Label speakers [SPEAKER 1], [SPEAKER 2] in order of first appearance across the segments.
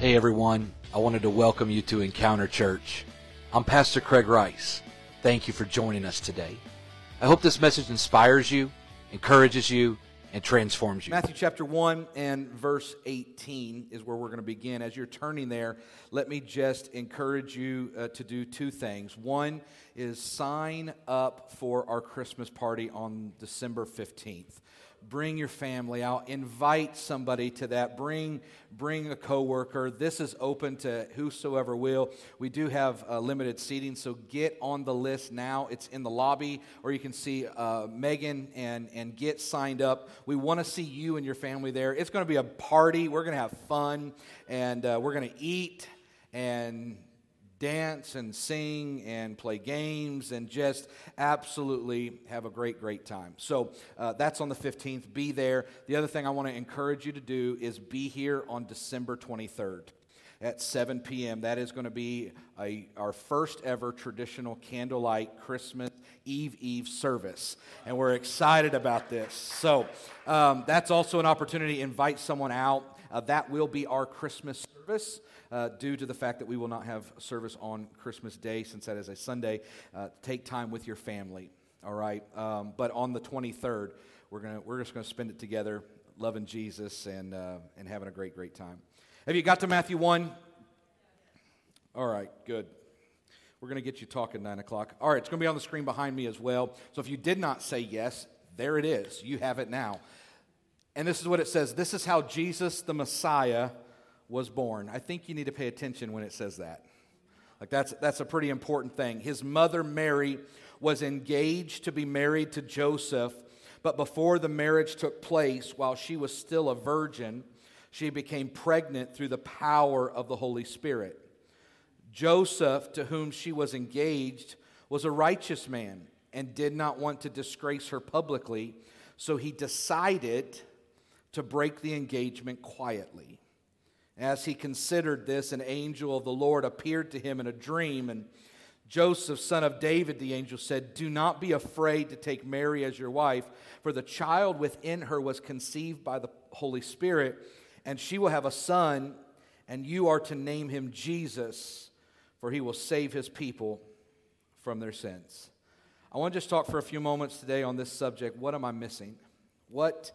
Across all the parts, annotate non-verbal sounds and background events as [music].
[SPEAKER 1] Hey everyone, I wanted to welcome you to Encounter Church. I'm Pastor Craig Rice. Thank you for joining us today. I hope this message inspires you, encourages you, and transforms you.
[SPEAKER 2] Matthew chapter 1 and verse 18 is where we're going to begin. As you're turning there, let me just encourage you uh, to do two things. One is sign up for our Christmas party on December 15th bring your family out invite somebody to that bring bring a coworker. This is open to whosoever will. We do have uh, limited seating so get on the list now. It's in the lobby or you can see uh, megan and and get signed up. We want to see you and your family there. It's going to be a party. We're going to have fun and uh, we're going to eat and dance and sing and play games and just absolutely have a great, great time. So uh, that's on the 15th. Be there. The other thing I want to encourage you to do is be here on December 23rd at 7 p.m. That is going to be a, our first ever traditional candlelight Christmas Eve Eve service. And we're excited about this. So um, that's also an opportunity invite someone out. Uh, that will be our Christmas service uh, due to the fact that we will not have service on Christmas Day, since that is a Sunday. Uh, take time with your family, all right? Um, but on the 23rd, we're, gonna, we're just going to spend it together, loving Jesus and, uh, and having a great, great time. Have you got to Matthew 1? All right, good. We're going to get you talking 9 o'clock. All right, it's going to be on the screen behind me as well. So if you did not say yes, there it is. You have it now. And this is what it says This is how Jesus, the Messiah, was born. I think you need to pay attention when it says that. Like that's that's a pretty important thing. His mother Mary was engaged to be married to Joseph, but before the marriage took place, while she was still a virgin, she became pregnant through the power of the Holy Spirit. Joseph, to whom she was engaged, was a righteous man and did not want to disgrace her publicly, so he decided to break the engagement quietly. As he considered this, an angel of the Lord appeared to him in a dream. And Joseph, son of David, the angel said, Do not be afraid to take Mary as your wife, for the child within her was conceived by the Holy Spirit, and she will have a son, and you are to name him Jesus, for he will save his people from their sins. I want to just talk for a few moments today on this subject. What am I missing? What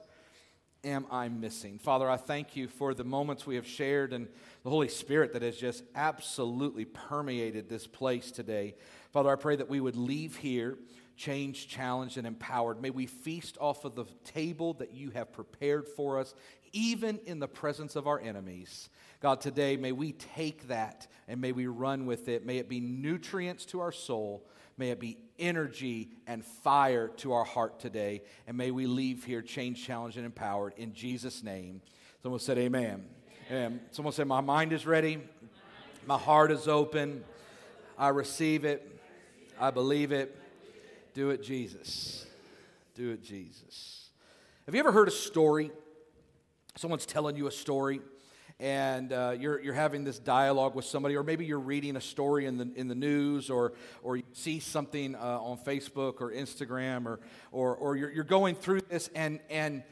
[SPEAKER 2] am I missing? Father, I thank you for the moments we have shared and the Holy Spirit that has just absolutely permeated this place today. Father, I pray that we would leave here changed, challenged, and empowered. May we feast off of the table that you have prepared for us, even in the presence of our enemies. God, today may we take that and may we run with it. May it be nutrients to our soul. May it be energy and fire to our heart today. And may we leave here changed, challenged, and empowered in Jesus' name. Someone said, Amen. amen. Someone said, My mind is ready. My heart is open. I receive it. I believe it. Do it, Jesus. Do it, Jesus. Have you ever heard a story? Someone's telling you a story and uh, you're, you're having this dialogue with somebody, or maybe you're reading a story in the, in the news, or, or you see something uh, on Facebook or Instagram, or, or, or you're, you're going through this, and, and,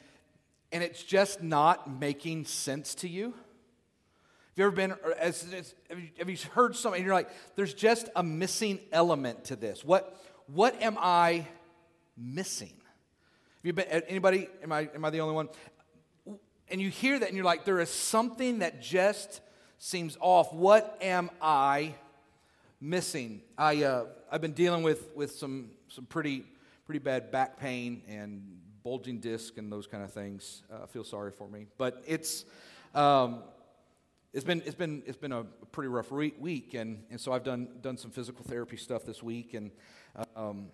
[SPEAKER 2] and it's just not making sense to you. Have you ever been, as, as, have you heard something, and you're like, there's just a missing element to this. What, what am I missing? Have you been, anybody, am I, am I the only one? And you hear that and you're like, there is something that just seems off. What am I missing? I, uh, I've been dealing with, with some, some pretty, pretty bad back pain and bulging disc and those kind of things. Uh, feel sorry for me. But it's, um, it's been, it's been, it's been a pretty rough re- week. And, and so I've done, done some physical therapy stuff this week. And um,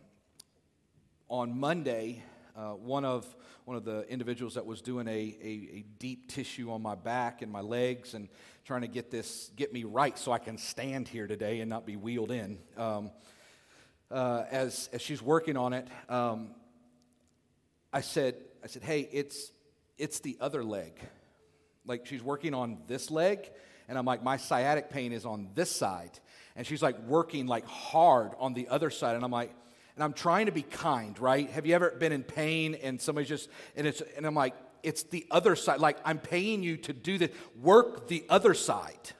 [SPEAKER 2] on Monday, uh, one of one of the individuals that was doing a, a, a, deep tissue on my back and my legs and trying to get this get me right so I can stand here today and not be wheeled in. Um, uh, as as she's working on it, um, I said I said, hey, it's it's the other leg. Like she's working on this leg, and I'm like, my sciatic pain is on this side, and she's like working like hard on the other side, and I'm like and I'm trying to be kind, right? Have you ever been in pain and somebody's just, and it's, and I'm like, it's the other side. Like, I'm paying you to do this, work the other side.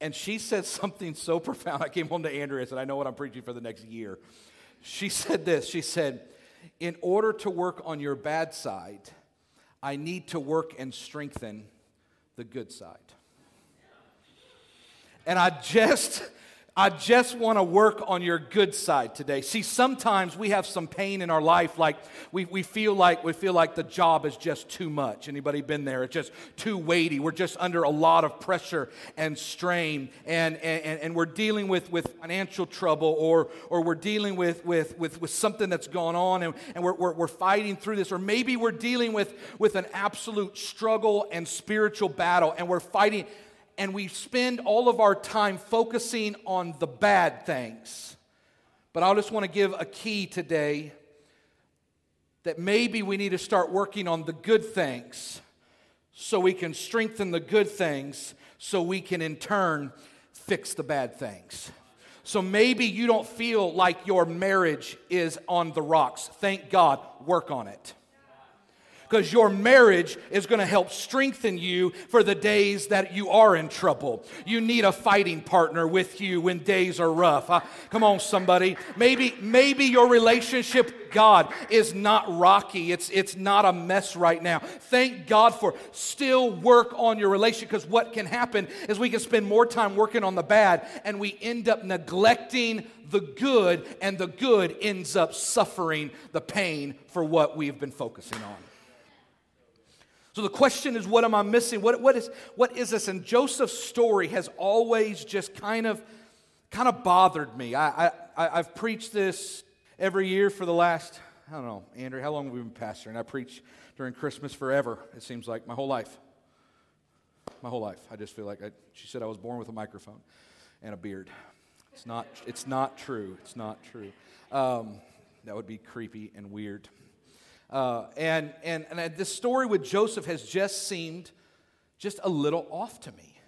[SPEAKER 2] And she said something so [laughs] profound. I came home to Andrea and said, I know what I'm preaching for the next year. She said this She said, In order to work on your bad side, I need to work and strengthen the good side. And I just I just want to work on your good side today. See, sometimes we have some pain in our life, like we, we feel like we feel like the job is just too much. Anybody been there? It's just too weighty. We're just under a lot of pressure and strain, and, and, and we're dealing with, with financial trouble, or, or we're dealing with, with, with, with something that's gone on, and, and we're, we're, we're fighting through this, or maybe we're dealing with, with an absolute struggle and spiritual battle, and we're fighting and we spend all of our time focusing on the bad things. But I just want to give a key today that maybe we need to start working on the good things so we can strengthen the good things so we can in turn fix the bad things. So maybe you don't feel like your marriage is on the rocks. Thank God, work on it because your marriage is going to help strengthen you for the days that you are in trouble. You need a fighting partner with you when days are rough. Uh, come on, somebody. Maybe, maybe your relationship God is not rocky. It's, it's not a mess right now. Thank God for still work on your relationship because what can happen is we can spend more time working on the bad and we end up neglecting the good, and the good ends up suffering the pain for what we've been focusing on. So the question is, what am I missing? What, what, is, what is this? And Joseph's story has always just kind of, kind of bothered me. I, I, I've preached this every year for the last, I don't know, Andrew, how long have we been pastoring? I preach during Christmas forever, it seems like, my whole life. My whole life. I just feel like I, she said I was born with a microphone and a beard. It's not, it's not true. It's not true. Um, that would be creepy and weird. Uh, and, and, and this story with Joseph has just seemed just a little off to me.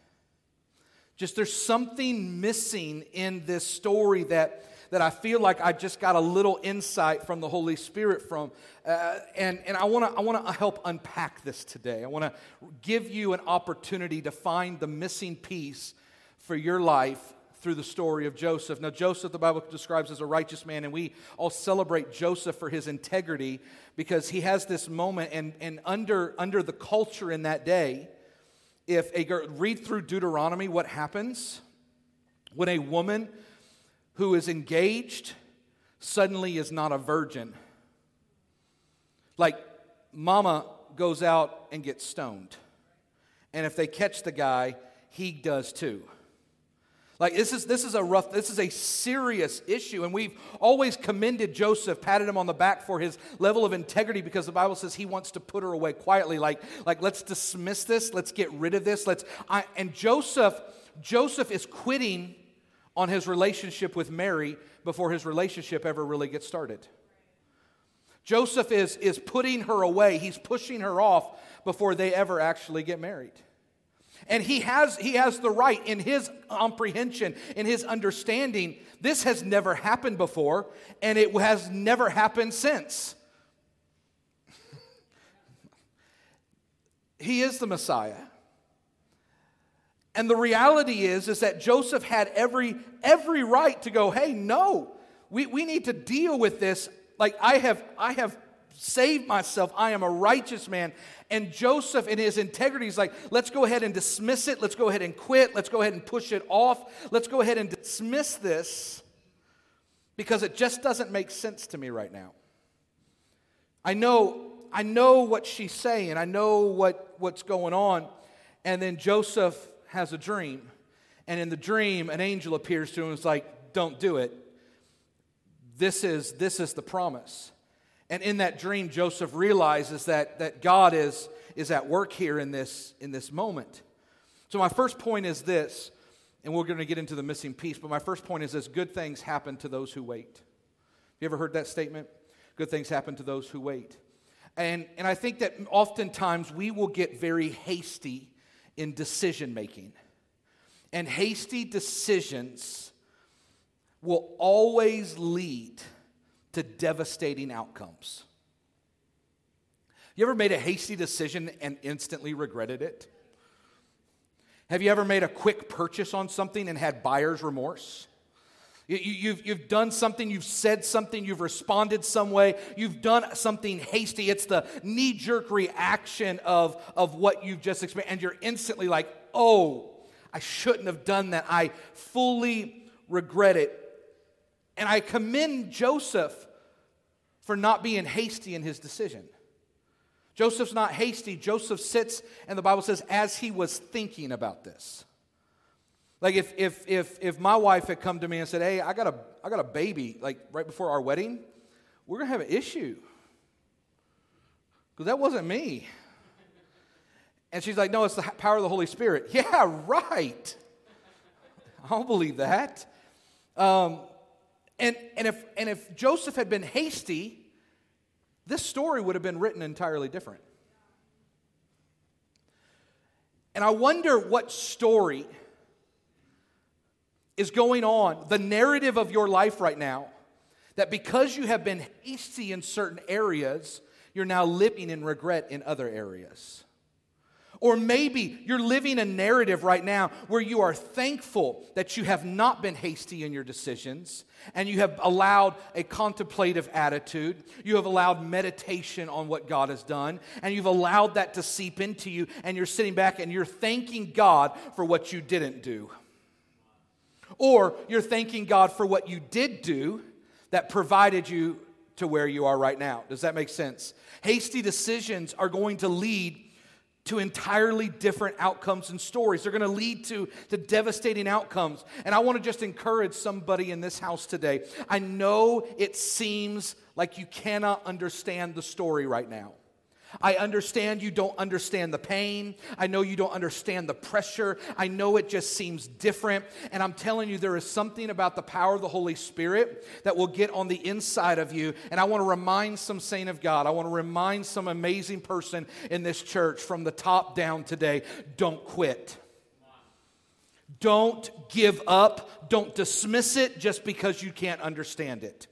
[SPEAKER 2] Just there's something missing in this story that, that I feel like I just got a little insight from the Holy Spirit from. Uh, and, and I want to I wanna help unpack this today. I want to give you an opportunity to find the missing piece for your life through the story of Joseph. Now, Joseph, the Bible describes as a righteous man, and we all celebrate Joseph for his integrity because he has this moment, and, and under, under the culture in that day, if a girl, read through Deuteronomy, what happens when a woman who is engaged suddenly is not a virgin? Like, mama goes out and gets stoned. And if they catch the guy, he does too. Like this is this is a rough, this is a serious issue. And we've always commended Joseph, patted him on the back for his level of integrity because the Bible says he wants to put her away quietly. Like, like let's dismiss this, let's get rid of this. Let's I, and Joseph, Joseph is quitting on his relationship with Mary before his relationship ever really gets started. Joseph is, is putting her away, he's pushing her off before they ever actually get married. And he has, he has the right in his comprehension, in his understanding. This has never happened before, and it has never happened since. [laughs] he is the Messiah. And the reality is, is that Joseph had every, every right to go, hey, no, we, we need to deal with this. Like I have, I have saved myself. I am a righteous man. And Joseph, in his integrity, is like, let's go ahead and dismiss it. Let's go ahead and quit. Let's go ahead and push it off. Let's go ahead and dismiss this because it just doesn't make sense to me right now. I know, I know what she's saying. I know what, what's going on. And then Joseph has a dream. And in the dream, an angel appears to him and is like, don't do it. This is, this is the promise. And in that dream, Joseph realizes that, that God is, is at work here in this, in this moment. So, my first point is this, and we're going to get into the missing piece, but my first point is this good things happen to those who wait. You ever heard that statement? Good things happen to those who wait. And, and I think that oftentimes we will get very hasty in decision making. And hasty decisions will always lead to devastating outcomes. You ever made a hasty decision and instantly regretted it? Have you ever made a quick purchase on something and had buyer's remorse? You, have you've, you've done something, you've said something, you've responded some way, you've done something hasty. It's the knee jerk reaction of, of what you've just experienced, and you're instantly like, oh, I shouldn't have done that. I fully regret it. And I commend Joseph for not being hasty in his decision. Joseph's not hasty. Joseph sits, and the Bible says, as he was thinking about this. Like if, if, if, if my wife had come to me and said, hey, I got, a, I got a baby, like right before our wedding, we're going to have an issue. Because that wasn't me. And she's like, no, it's the power of the Holy Spirit. [laughs] Yeah, right. I don't believe that. Um, and, and, if, and if Joseph had been hasty, this story would have been written entirely different. And I wonder what story is going on, the narrative of your life right now, that because you have been hasty in certain areas, you're now living in regret in other areas. Or maybe you're living a narrative right now where you are thankful that you have not been hasty in your decisions and you have allowed a contemplative attitude. You have allowed meditation on what God has done and you've allowed that to seep into you and you're sitting back and you're thanking God for what you didn't do. Or you're thanking God for what you did do that provided you to where you are right now. Does that make sense? Hasty decisions are going to lead to entirely different outcomes and stories. They're going to lead to, to devastating outcomes. And I want to just encourage somebody in this house today. I know it seems like you cannot understand the story right now. I understand you don't understand the pain. I know you don't understand the pressure. I know it just seems different. And I'm telling you, there is something about the power of the Holy Spirit that will get on the inside of you. And I want to remind some saint of God, I want to remind some amazing person in this church from the top down today don't quit. Don't give up. Don't dismiss it just because you can't understand it.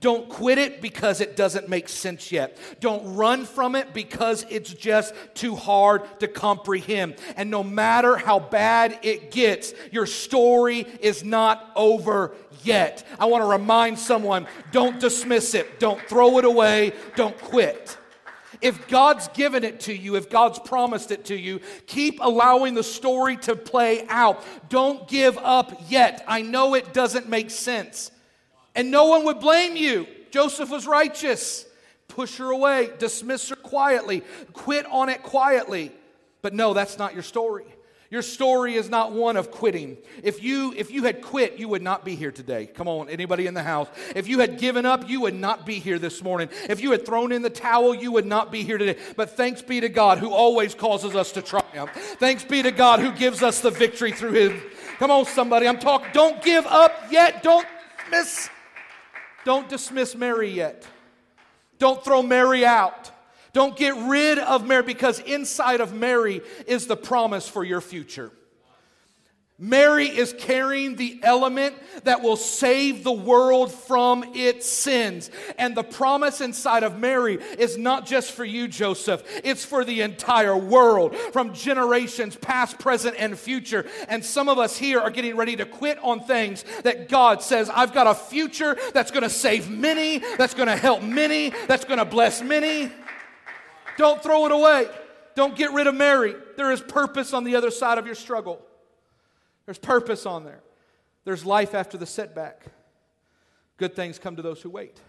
[SPEAKER 2] Don't quit it because it doesn't make sense yet. Don't run from it because it's just too hard to comprehend. And no matter how bad it gets, your story is not over yet. I want to remind someone don't dismiss it, don't throw it away, don't quit. If God's given it to you, if God's promised it to you, keep allowing the story to play out. Don't give up yet. I know it doesn't make sense. And no one would blame you. Joseph was righteous. Push her away, dismiss her quietly, quit on it quietly. But no, that's not your story. Your story is not one of quitting. If you if you had quit, you would not be here today. Come on, anybody in the house. If you had given up, you would not be here this morning. If you had thrown in the towel, you would not be here today. But thanks be to God who always causes us to triumph. Thanks be to God who gives us the victory through his Come on somebody, I'm talking don't give up yet. Don't miss don't dismiss Mary yet. Don't throw Mary out. Don't get rid of Mary because inside of Mary is the promise for your future. Mary is carrying the element that will save the world from its sins. And the promise inside of Mary is not just for you, Joseph, it's for the entire world, from generations past, present, and future. And some of us here are getting ready to quit on things that God says, I've got a future that's to save many, that's to help many, that's to bless many. Don't throw it away. Don't get rid of Mary. There is purpose on the other side of your struggle. There's purpose on there. There's life after the setback. Good things come to those who wait.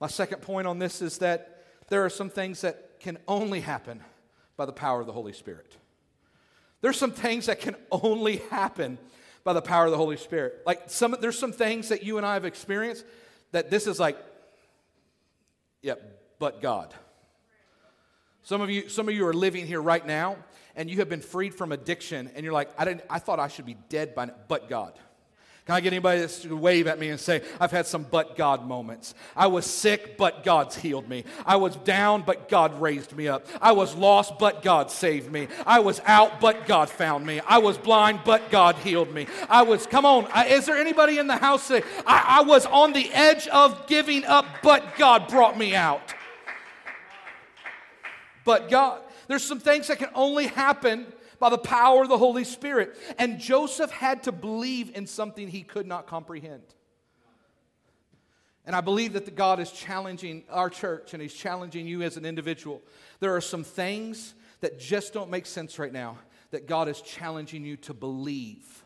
[SPEAKER 2] My second point on this is that there are some things that can only happen by the power of the Holy Spirit. There's some things that can only happen by the power of the Holy Spirit. Like some there's some things that you and I have experienced that this is like yep, yeah, but God. Some of you some of you are living here right now and you have been freed from addiction and you're like, I, didn't, I thought I should be dead by now, but God. Can I get anybody to wave at me and say, I've had some but God moments? I was sick, but God's healed me. I was down, but God raised me up. I was lost, but God saved me. I was out, but God found me. I was blind, but God healed me. I was, come on, is there anybody in the house say, I, I was on the edge of giving up, but God brought me out? But God. There's some things that can only happen by the power of the Holy Spirit. And Joseph had to believe in something he could not comprehend. And I believe that God is challenging our church and he's challenging you as an individual. There are some things that just don't make sense right now that God is challenging you to believe.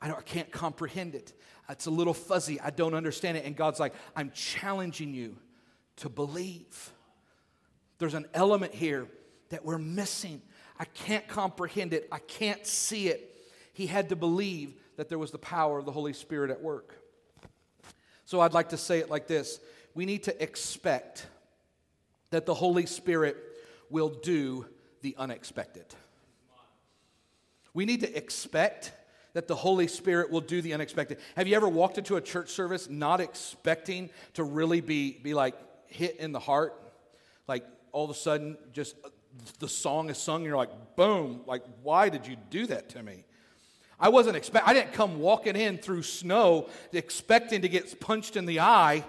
[SPEAKER 2] I, I can't comprehend it. It's a little fuzzy. I don't understand it. And God's like, I'm challenging you to believe. There's an element here that we're missing. I can't comprehend it. I can't see it. He had to believe that there was the power of the Holy Spirit at work. So I'd like to say it like this We need to expect that the Holy Spirit will do the unexpected. We need to expect that the Holy Spirit will do the unexpected. Have you ever walked into a church service not expecting to really be, be like hit in the heart? Like all of a sudden, just uh, the song is sung, and you're like, boom, like, why did you do that to me? I wasn't expect I didn't come walking in through snow expecting to get punched in the eye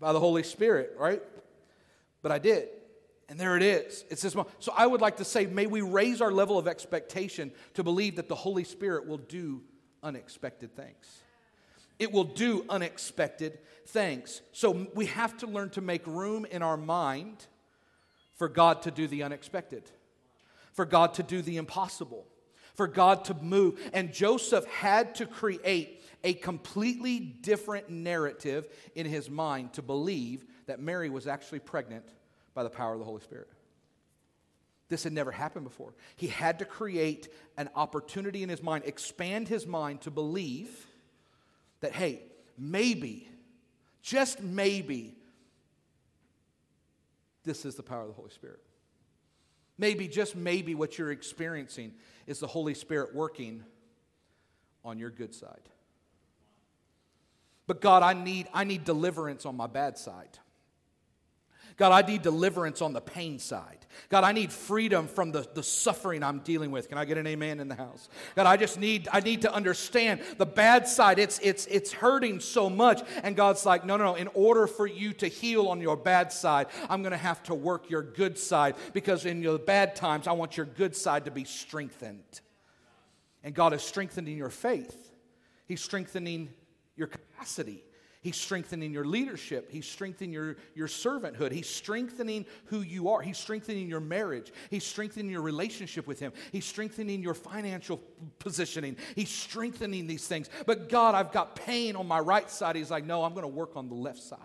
[SPEAKER 2] by the Holy Spirit, right? But I did. And there it is. It's this moment. So I would like to say, may we raise our level of expectation to believe that the Holy Spirit will do unexpected things. It will do unexpected things. So we have to learn to make room in our mind for God to do the unexpected, for God to do the impossible, for God to move. And Joseph had to create a completely different narrative in his mind to believe that Mary was actually pregnant by the power of the Holy Spirit. This had never happened before. He had to create an opportunity in his mind, expand his mind to believe that, hey, maybe, just maybe, this is the power of the Holy Spirit. Maybe, just maybe, what you're experiencing is the Holy Spirit working on your good side. But God, I need, I need deliverance on my bad side. God, I need deliverance on the pain side. God, I need freedom from the, the suffering I'm dealing with. Can I get an amen in the house? God, I just need, I need to understand the bad side. It's, it's, it's hurting so much. And God's like, no, no, no. In order for you to heal on your bad side, I'm going to have to work your good side because in your bad times, I want your good side to be strengthened. And God is strengthening your faith, He's strengthening your capacity. He's strengthening your leadership. He's strengthening your, your servanthood. He's strengthening who you are. He's strengthening your marriage. He's strengthening your relationship with Him. He's strengthening your financial positioning. He's strengthening these things. But God, I've got pain on my right side. He's like, no, I'm going to work on the left side.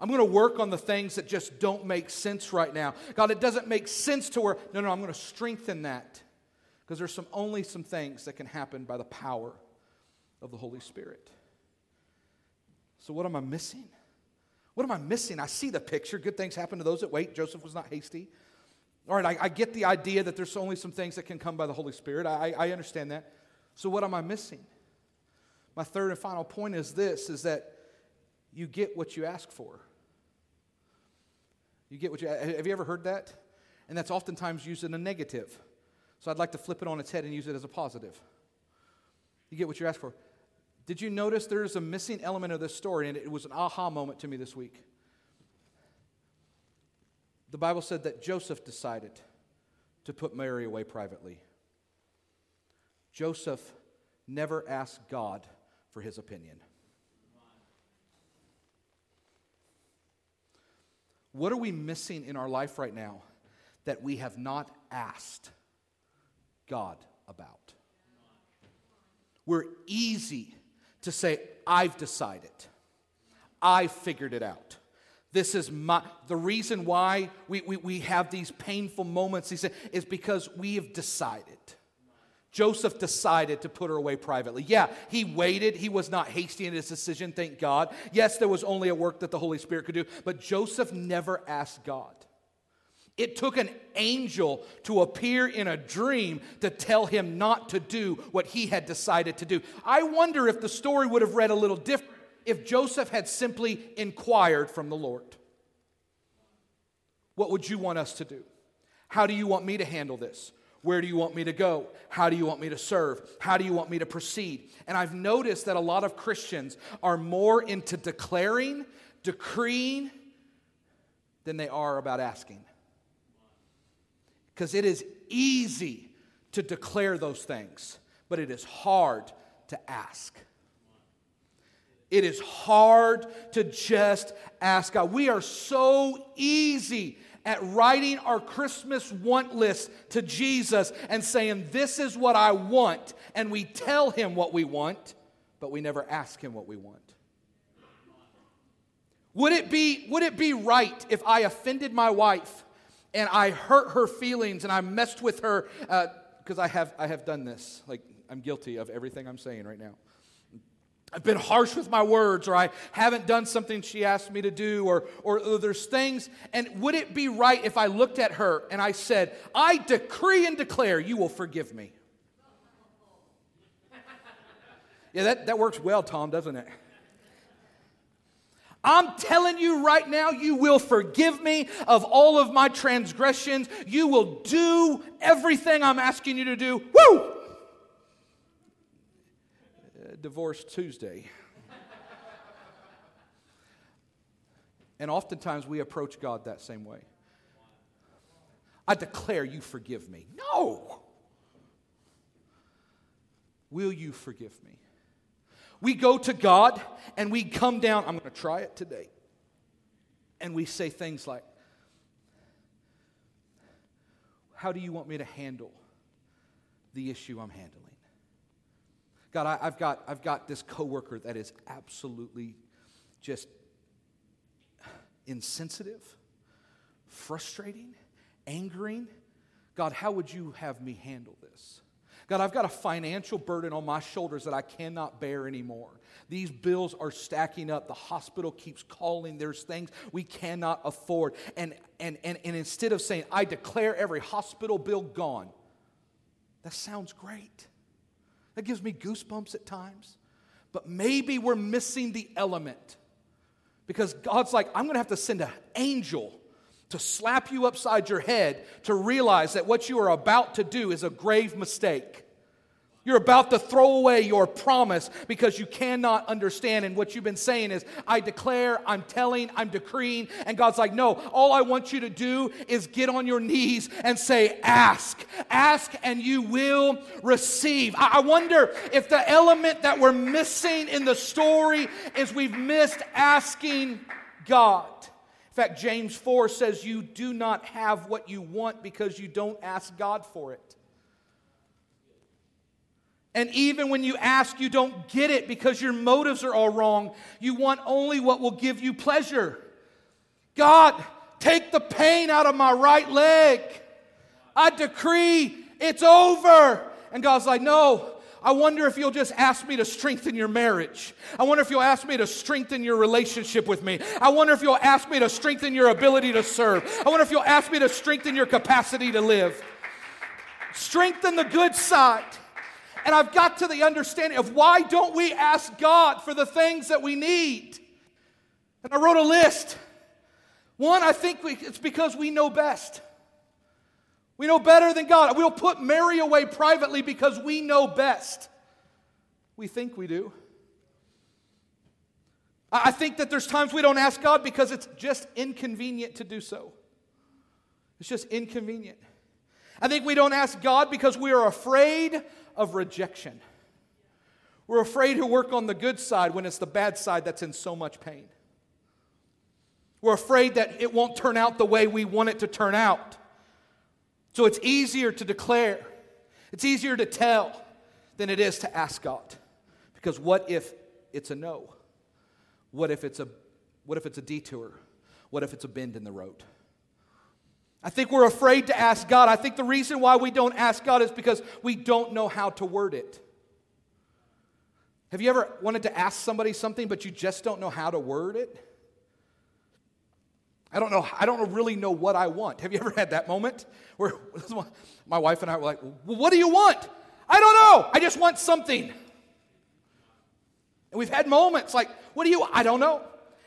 [SPEAKER 2] I'm going to work on the things that just don't make sense right now. God, it doesn't make sense to where, no, no, I'm going to strengthen that. Because there's some, only some things that can happen by the power of the Holy Spirit. So, what am I missing? What am I missing? I see the picture. Good things happen to those that wait. Joseph was not hasty. All right, I, I get the idea that there's only some things that can come by the Holy Spirit. I, I understand that. So, what am I missing? My third and final point is this is that you get what you ask for. You get what you have you ever heard that? And that's oftentimes used in a negative. So I'd like to flip it on its head and use it as a positive. You get what you ask for. Did you notice there's a missing element of this story? And it was an aha moment to me this week. The Bible said that Joseph decided to put Mary away privately. Joseph never asked God for his opinion. What are we missing in our life right now that we have not asked God about? We're easy to say, I've decided, I figured it out. This is my, the reason why we, we, we have these painful moments, he said, is because we have decided. Joseph decided to put her away privately. Yeah, he waited. He was not hasty in his decision, thank God. Yes, there was only a work that the Holy Spirit could do, but Joseph never asked God. It took an angel to appear in a dream to tell him not to do what he had decided to do. I wonder if the story would have read a little different if Joseph had simply inquired from the Lord. What would you want us to do? How do you want me to handle this? Where do you want me to go? How do you want me to serve? How do you want me to proceed? And I've noticed that a lot of Christians are more into declaring, decreeing, than they are about asking. Because it is easy to declare those things, but it is hard to ask. It is hard to just ask God. We are so easy at writing our Christmas want list to Jesus and saying, This is what I want. And we tell him what we want, but we never ask him what we want. Would it be, would it be right if I offended my wife and I hurt her feelings and I messed with her? Because uh, I, have, I have done this. Like, I'm guilty of everything I'm saying right now. I've been harsh with my words, or I haven't done something she asked me to do, or, or, or, there's things. And would it be right if I looked at her and I said, I decree and declare you will forgive me? [laughs] Yeah, that, that works well, Tom, doesn't it? I'm telling you right now, you will forgive me of all of my transgressions. You will do everything I'm asking you to do. Woo! Uh, divorce Tuesday. and oftentimes we approach God that same way. I declare you forgive me. No. Will you forgive me? We go to God and we come down. I'm going to try it today. And we say things like, How do you want me to handle the issue I'm handling? God, I, have got, I've got this coworker that is absolutely just insensitive, frustrating, angering. God, how would you have me handle this? God, I've got a financial burden on my shoulders that I cannot bear anymore. These bills are stacking up. The hospital keeps calling. There's things we cannot afford. And, and, and, and instead of saying, I declare every hospital bill gone, that sounds great. That gives me goosebumps at times. But maybe we're missing the element because God's like, I'm going to have to send an angel to slap you upside your head to realize that what you are about to do is a grave mistake. You're about to throw away your promise because you cannot understand. And what you've been saying is, I declare, I'm telling, I'm decreeing. And God's like, no, all I want you to do is get on your knees and say, ask. Ask and you will receive. I wonder if the element that we're missing in the story is we've missed asking God. In fact, James 4 says, You do not have what you want because you don't ask God for it. And even when you ask, you don't get it because your motives are all wrong. You want only what will give you pleasure. God, take the pain out of my right leg. I decree it's over. And God's like, no, I wonder if you'll just ask me to strengthen your marriage. I wonder if you'll ask me to strengthen your relationship with me. I wonder if you'll ask me to strengthen your ability to serve. I wonder if you'll ask me to strengthen your capacity to live. Strengthen the good side. And I've got to the understanding of why don't we ask God for the things that we need? And I wrote a list. One, I think we, it's because we know best. We know better than God. We'll put Mary away privately because we know best. We think we do. I think that there's times we don't ask God because it's just inconvenient to do so. It's just inconvenient. I think we don't ask God because we are afraid of rejection. We're afraid to work on the good side when it's the bad side that's in so much pain. We're afraid that it won't turn out the way we want it to turn out. So it's easier to declare, it's easier to tell than it is to ask God. Because what if it's a no? What if it's a, what if it's a detour? What if it's a bend in the road? I think we're afraid to ask God. I think the reason why we don't ask God is because we don't know how to word it. Have you ever wanted to ask somebody something, but you just don't know how to word it? I don't know, I don't really know what I want. Have you ever had that moment where [laughs] my wife and I were like, well, what do you want? I don't know. I just want something. And we've had moments like, what do you, I don't know.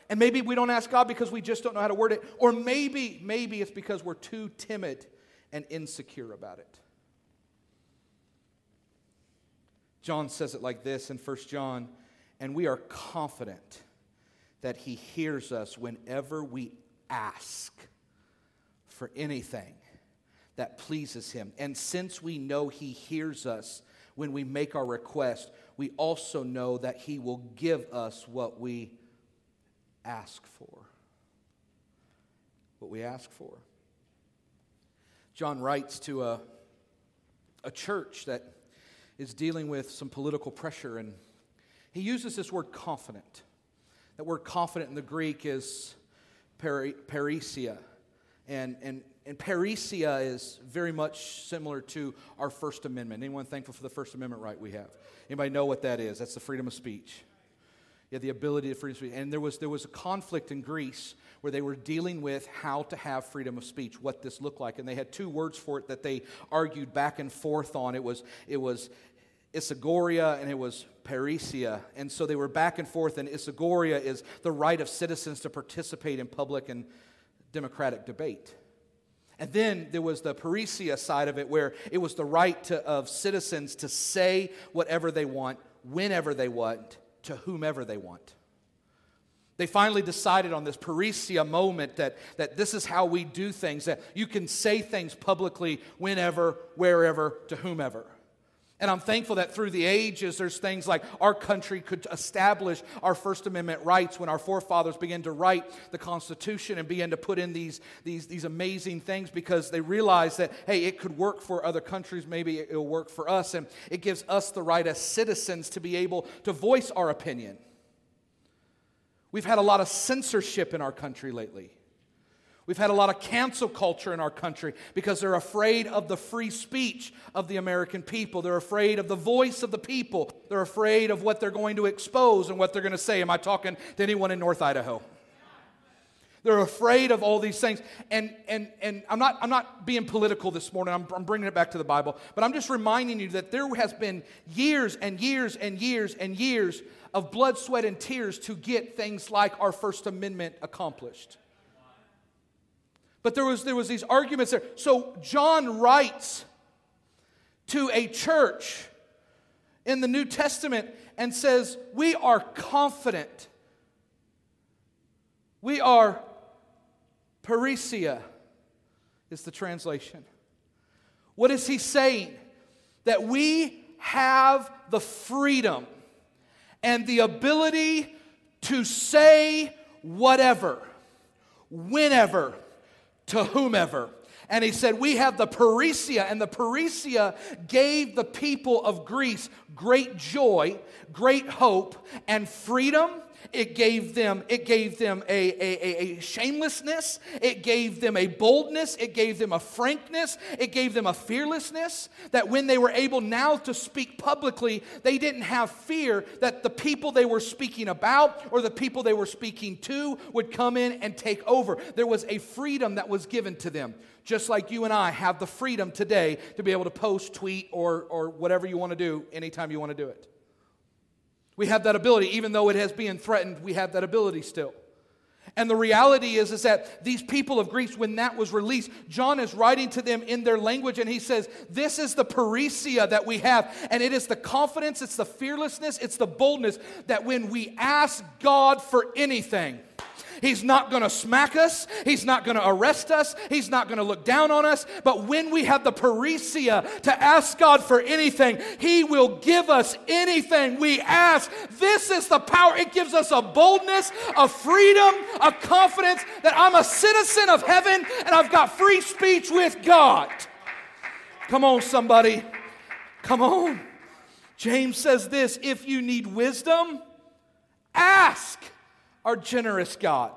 [SPEAKER 2] And maybe we don't ask God because we just don't know how to word it. Or maybe, maybe it's because we're too timid and insecure about it. John says it like this in 1 John, and we are confident that he hears us whenever we ask for anything that pleases him. And since we know he hears us when we make our request, we also know that he will give us what we ask for. What we ask for. John writes to a, a church that is dealing with some political pressure, and he uses this word confident. That word confident in the Greek is peri- parrhesia. And, and, and parrhesia is very much similar to our First Amendment. Anyone thankful for the First Amendment right we have? Anybody know what that is? That's the freedom of speech. Yeah, the ability to freedom of speech. And there was, there was a conflict in Greece where they were dealing with how to have freedom of speech, what this looked like. And they had two words for it that they argued back and forth on. It was, it was Isegoria and it was Parrhesia. And so they were back and forth, and Isegoria is the right of citizens to participate in public and democratic debate. And then there was the Parrhesia side of it, where it was the right to, of citizens to say whatever they want, whenever they want, to whomever they want. They finally decided on this Parrhesia moment that, that this is how we do things, that you can say things publicly whenever, wherever, to whomever. And I'm thankful that through the ages, there's things like our country could establish our First Amendment rights when our forefathers began to write the Constitution and began to put in these, these, these amazing things because they realized that, hey, it could work for other countries, maybe it'll work for us. And it gives us the right as citizens to be able to voice our opinion. We've had a lot of censorship in our country lately. We've had a lot of cancel culture in our country because they're afraid of the free speech of the American people. They're afraid of the voice of the people. They're afraid of what they're going to expose and what they're going to say. Am I talking to anyone in North Idaho? They're afraid of all these things. And, and, and I'm, not, I'm not being political this morning, I'm, I'm bringing it back to the Bible. But I'm just reminding you that there has been years and years and years and years of blood, sweat, and tears to get things like our First Amendment accomplished. But there was, there was these arguments there. So John writes to a church in the New Testament and says, We are confident. We are parrhesia, is the translation. What is he saying? That we have the freedom and the ability to say whatever, whenever, to whomever. And he said, We have the Parrhesia, and the Parrhesia gave the people of Greece great joy, great hope, and freedom it gave them, it gave them a, a, a, shamelessness. It gave them a boldness. It gave them a frankness. It gave them a fearlessness that when they were able now to speak publicly, they didn't have fear that the people they were speaking about or the people they were speaking to would come in and take over. There was a freedom that was given to them just like you and I have the freedom today to be able to post, tweet, or, or whatever you want to do anytime you want to do it. We have that ability, even though it has been threatened, we have that ability still. And the reality is, is that these people of Greece, when that was released, John is writing to them in their language, and he says, This is the parrhesia that we have. And it is the confidence, it's the fearlessness, it's the boldness that when we ask God for anything, He's not going to smack us. He's not going to arrest us. He's not going to look down on us. But when we have the parrhesia to ask God for anything, He will give us anything we ask. This is the power. It gives us a boldness, a freedom, a confidence that I'm a citizen of heaven and I've got free speech with God. Come on, somebody. Come on. James says this if you need wisdom, ask our generous God,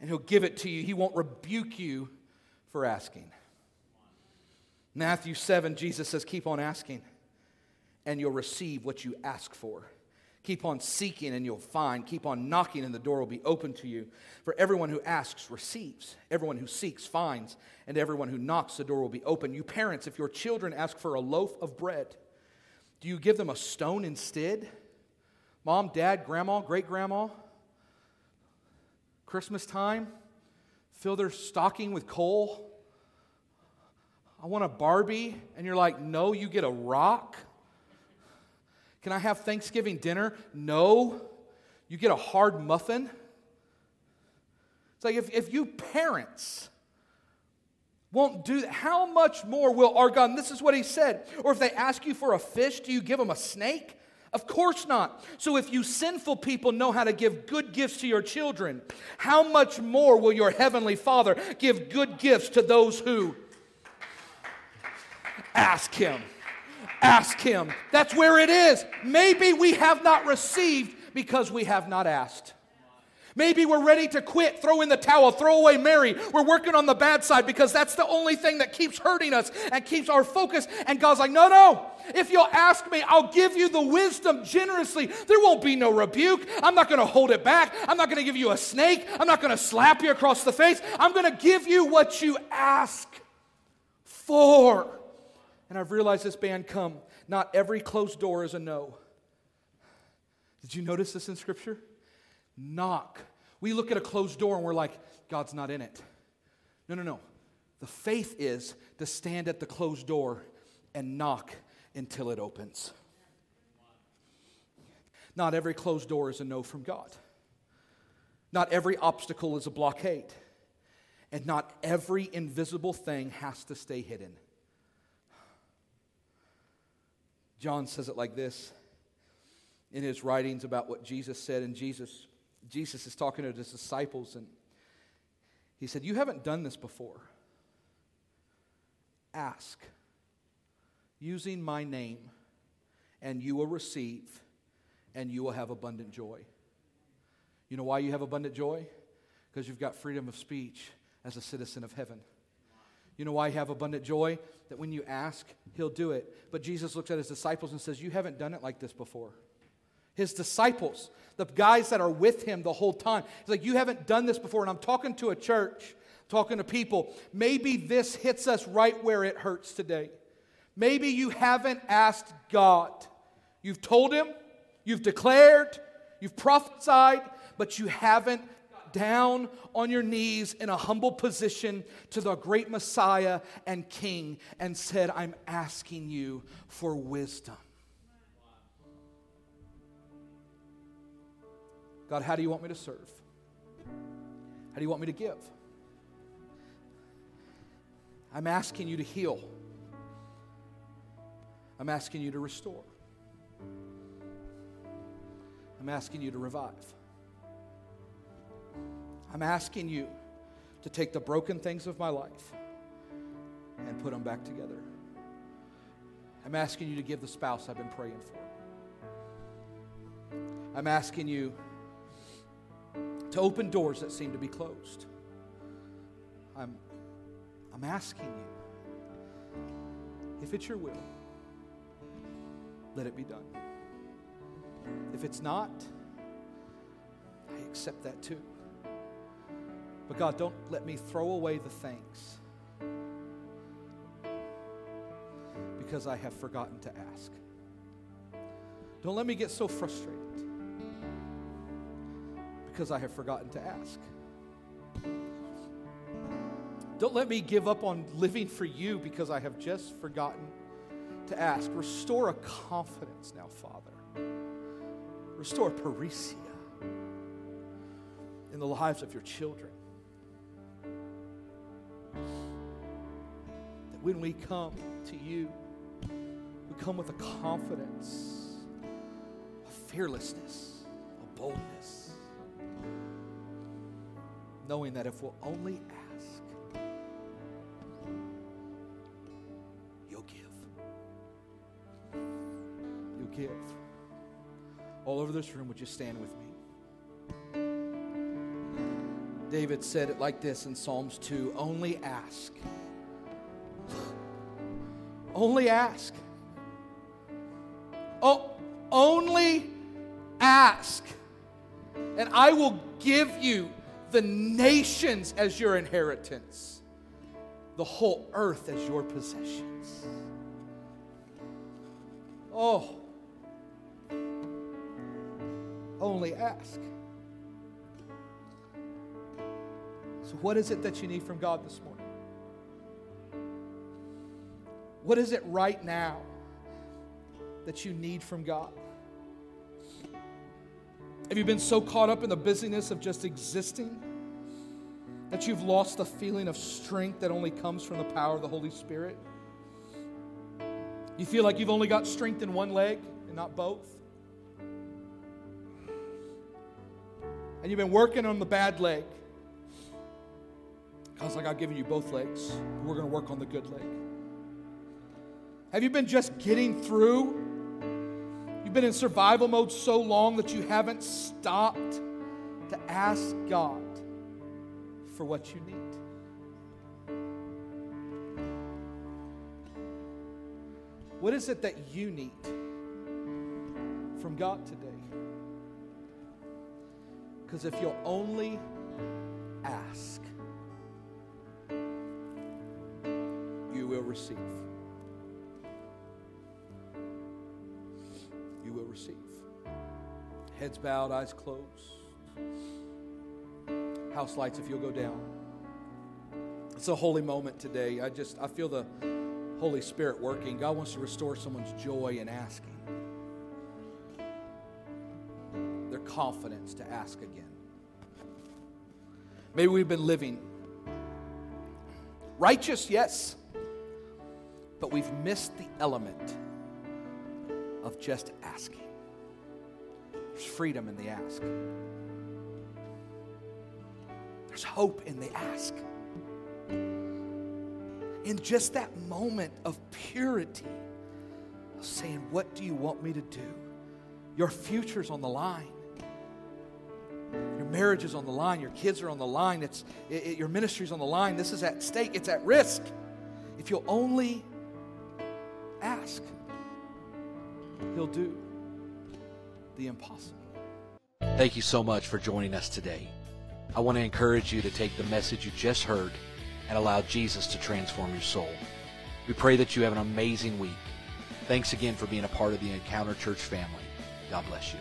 [SPEAKER 2] and He'll give it to you. He won't rebuke you for asking. Matthew 7, Jesus says, Keep on asking, and you'll receive what you ask for. Keep on seeking and you'll find. Keep on knocking and the door will be open to you. For everyone who asks receives, everyone who seeks finds, and everyone who knocks the door will be open. You parents, if your children ask for a loaf of bread, do you give them a stone instead? Mom, dad, grandma, great grandma? Christmas time? Fill their stocking with coal? I want a Barbie. And you're like, no, you get a rock? Can I have Thanksgiving dinner? No. You get a hard muffin? It's like if, if you parents won't do that, how much more will our God? This is what he said. Or if they ask you for a fish, do you give them a snake? Of course not. So if you sinful people know how to give good gifts to your children, how much more will your heavenly Father give good gifts to those who ask him? Ask Him. That's where it is. Maybe we have not received because we have not asked. Maybe we're ready to quit, throw in the towel, throw away Mary. We're working on the bad side because that's the only thing that keeps hurting us and keeps our focus. And God's like, no, no. If you'll ask me, I'll give you the wisdom generously. There won't be no rebuke. I'm not going to hold it back. I'm not going to give you a snake. I'm not going to slap you across the face. I'm going to give you what you ask for. And I've realized this band come. Not every closed door is a no. Did you notice this in Scripture? Knock. We look at a closed door and we're like, God's not in it. No, no, no. The faith is to stand at the closed door and knock until it opens. Not every closed door is a no from God. Not every obstacle is a blockade. And not every invisible thing has to stay hidden. John says it like this in his writings about what Jesus said. And Jesus, Jesus is talking to his disciples, and he said, You haven't done this before. Ask using my name, and you will receive, and you will have abundant joy. You know why you have abundant joy? Because you've got freedom of speech as a citizen of heaven. You know why you have abundant joy? That when you ask, he'll do it. But Jesus looks at his disciples and says, You haven't done it like this before. His disciples, the guys that are with him the whole time, he's like, You haven't done this before. And I'm talking to a church, talking to people. Maybe this hits us right where it hurts today. Maybe you haven't asked God. You've told him, you've declared, you've prophesied, but you haven't down on your knees in a humble position to the great Messiah and King and said, I'm asking you for wisdom. God, how do you want me to serve? How do you want me to give? I'm asking you to heal. I'm asking you to restore. I'm asking you to revive. I'm asking you to take the broken things of my life and put them back together. I'm asking you to give the spouse I've been praying for. I'm asking you to open doors that seem to be closed. I'm, I'm asking you, if it's your will, let it be done. If it's not, I accept that too. But God, don't let me throw away the thanks because I have forgotten to ask. Don't let me get so frustrated because I have forgotten to ask. Don't let me give up on living for you because I have just forgotten to ask. Restore a confidence now, Father. Restore parrhesia in the lives of your children. That when we come to you, we come with a confidence, a fearlessness, a boldness, knowing that if we'll only ask, you'll give. You'll give. All over this room, would you stand with me? David said it like this in Psalms 2 Only ask only ask. Oh, only Ask, and I will give you the nations as your inheritance, the whole earth as your possessions. Oh, only ask. So, what is it that you need from God this morning? What is it right now that you need from God? Have you been so caught up in the busyness of just existing that you've lost the feeling of strength that only comes from the power of the Holy Spirit? You feel like you've only got strength in one leg and not both? And you've been working on the bad leg. God's like, I've given you both legs. We're going to work on the good leg. Have you been just getting through? Been in survival mode so long that you haven't stopped to ask God for what you need. What is it that you need from God today? Because if you'll only ask, you will receive. Receive. Heads bowed, eyes closed. House lights, if you'll go down. It's a holy moment today. I just, I feel the Holy Spirit working. God wants to restore someone's joy in asking, their confidence to ask again. Maybe we've been living righteous, yes, but we've missed the element of just asking. There's freedom in the ask. There's hope in the ask. In just that moment of purity, of saying, What do you want me to do? Your future's on the line. Your marriage is on the line. Your kids are on the line. It's, it, it, your ministry's on the line. This is at stake. It's at risk. If you'll only ask, He'll do the impossible.
[SPEAKER 1] Thank you so much for joining us today. I want to encourage you to take the message you just heard and allow Jesus to transform your soul. We pray that you have an amazing week. Thanks again for being a part of the Encounter Church family. God bless you.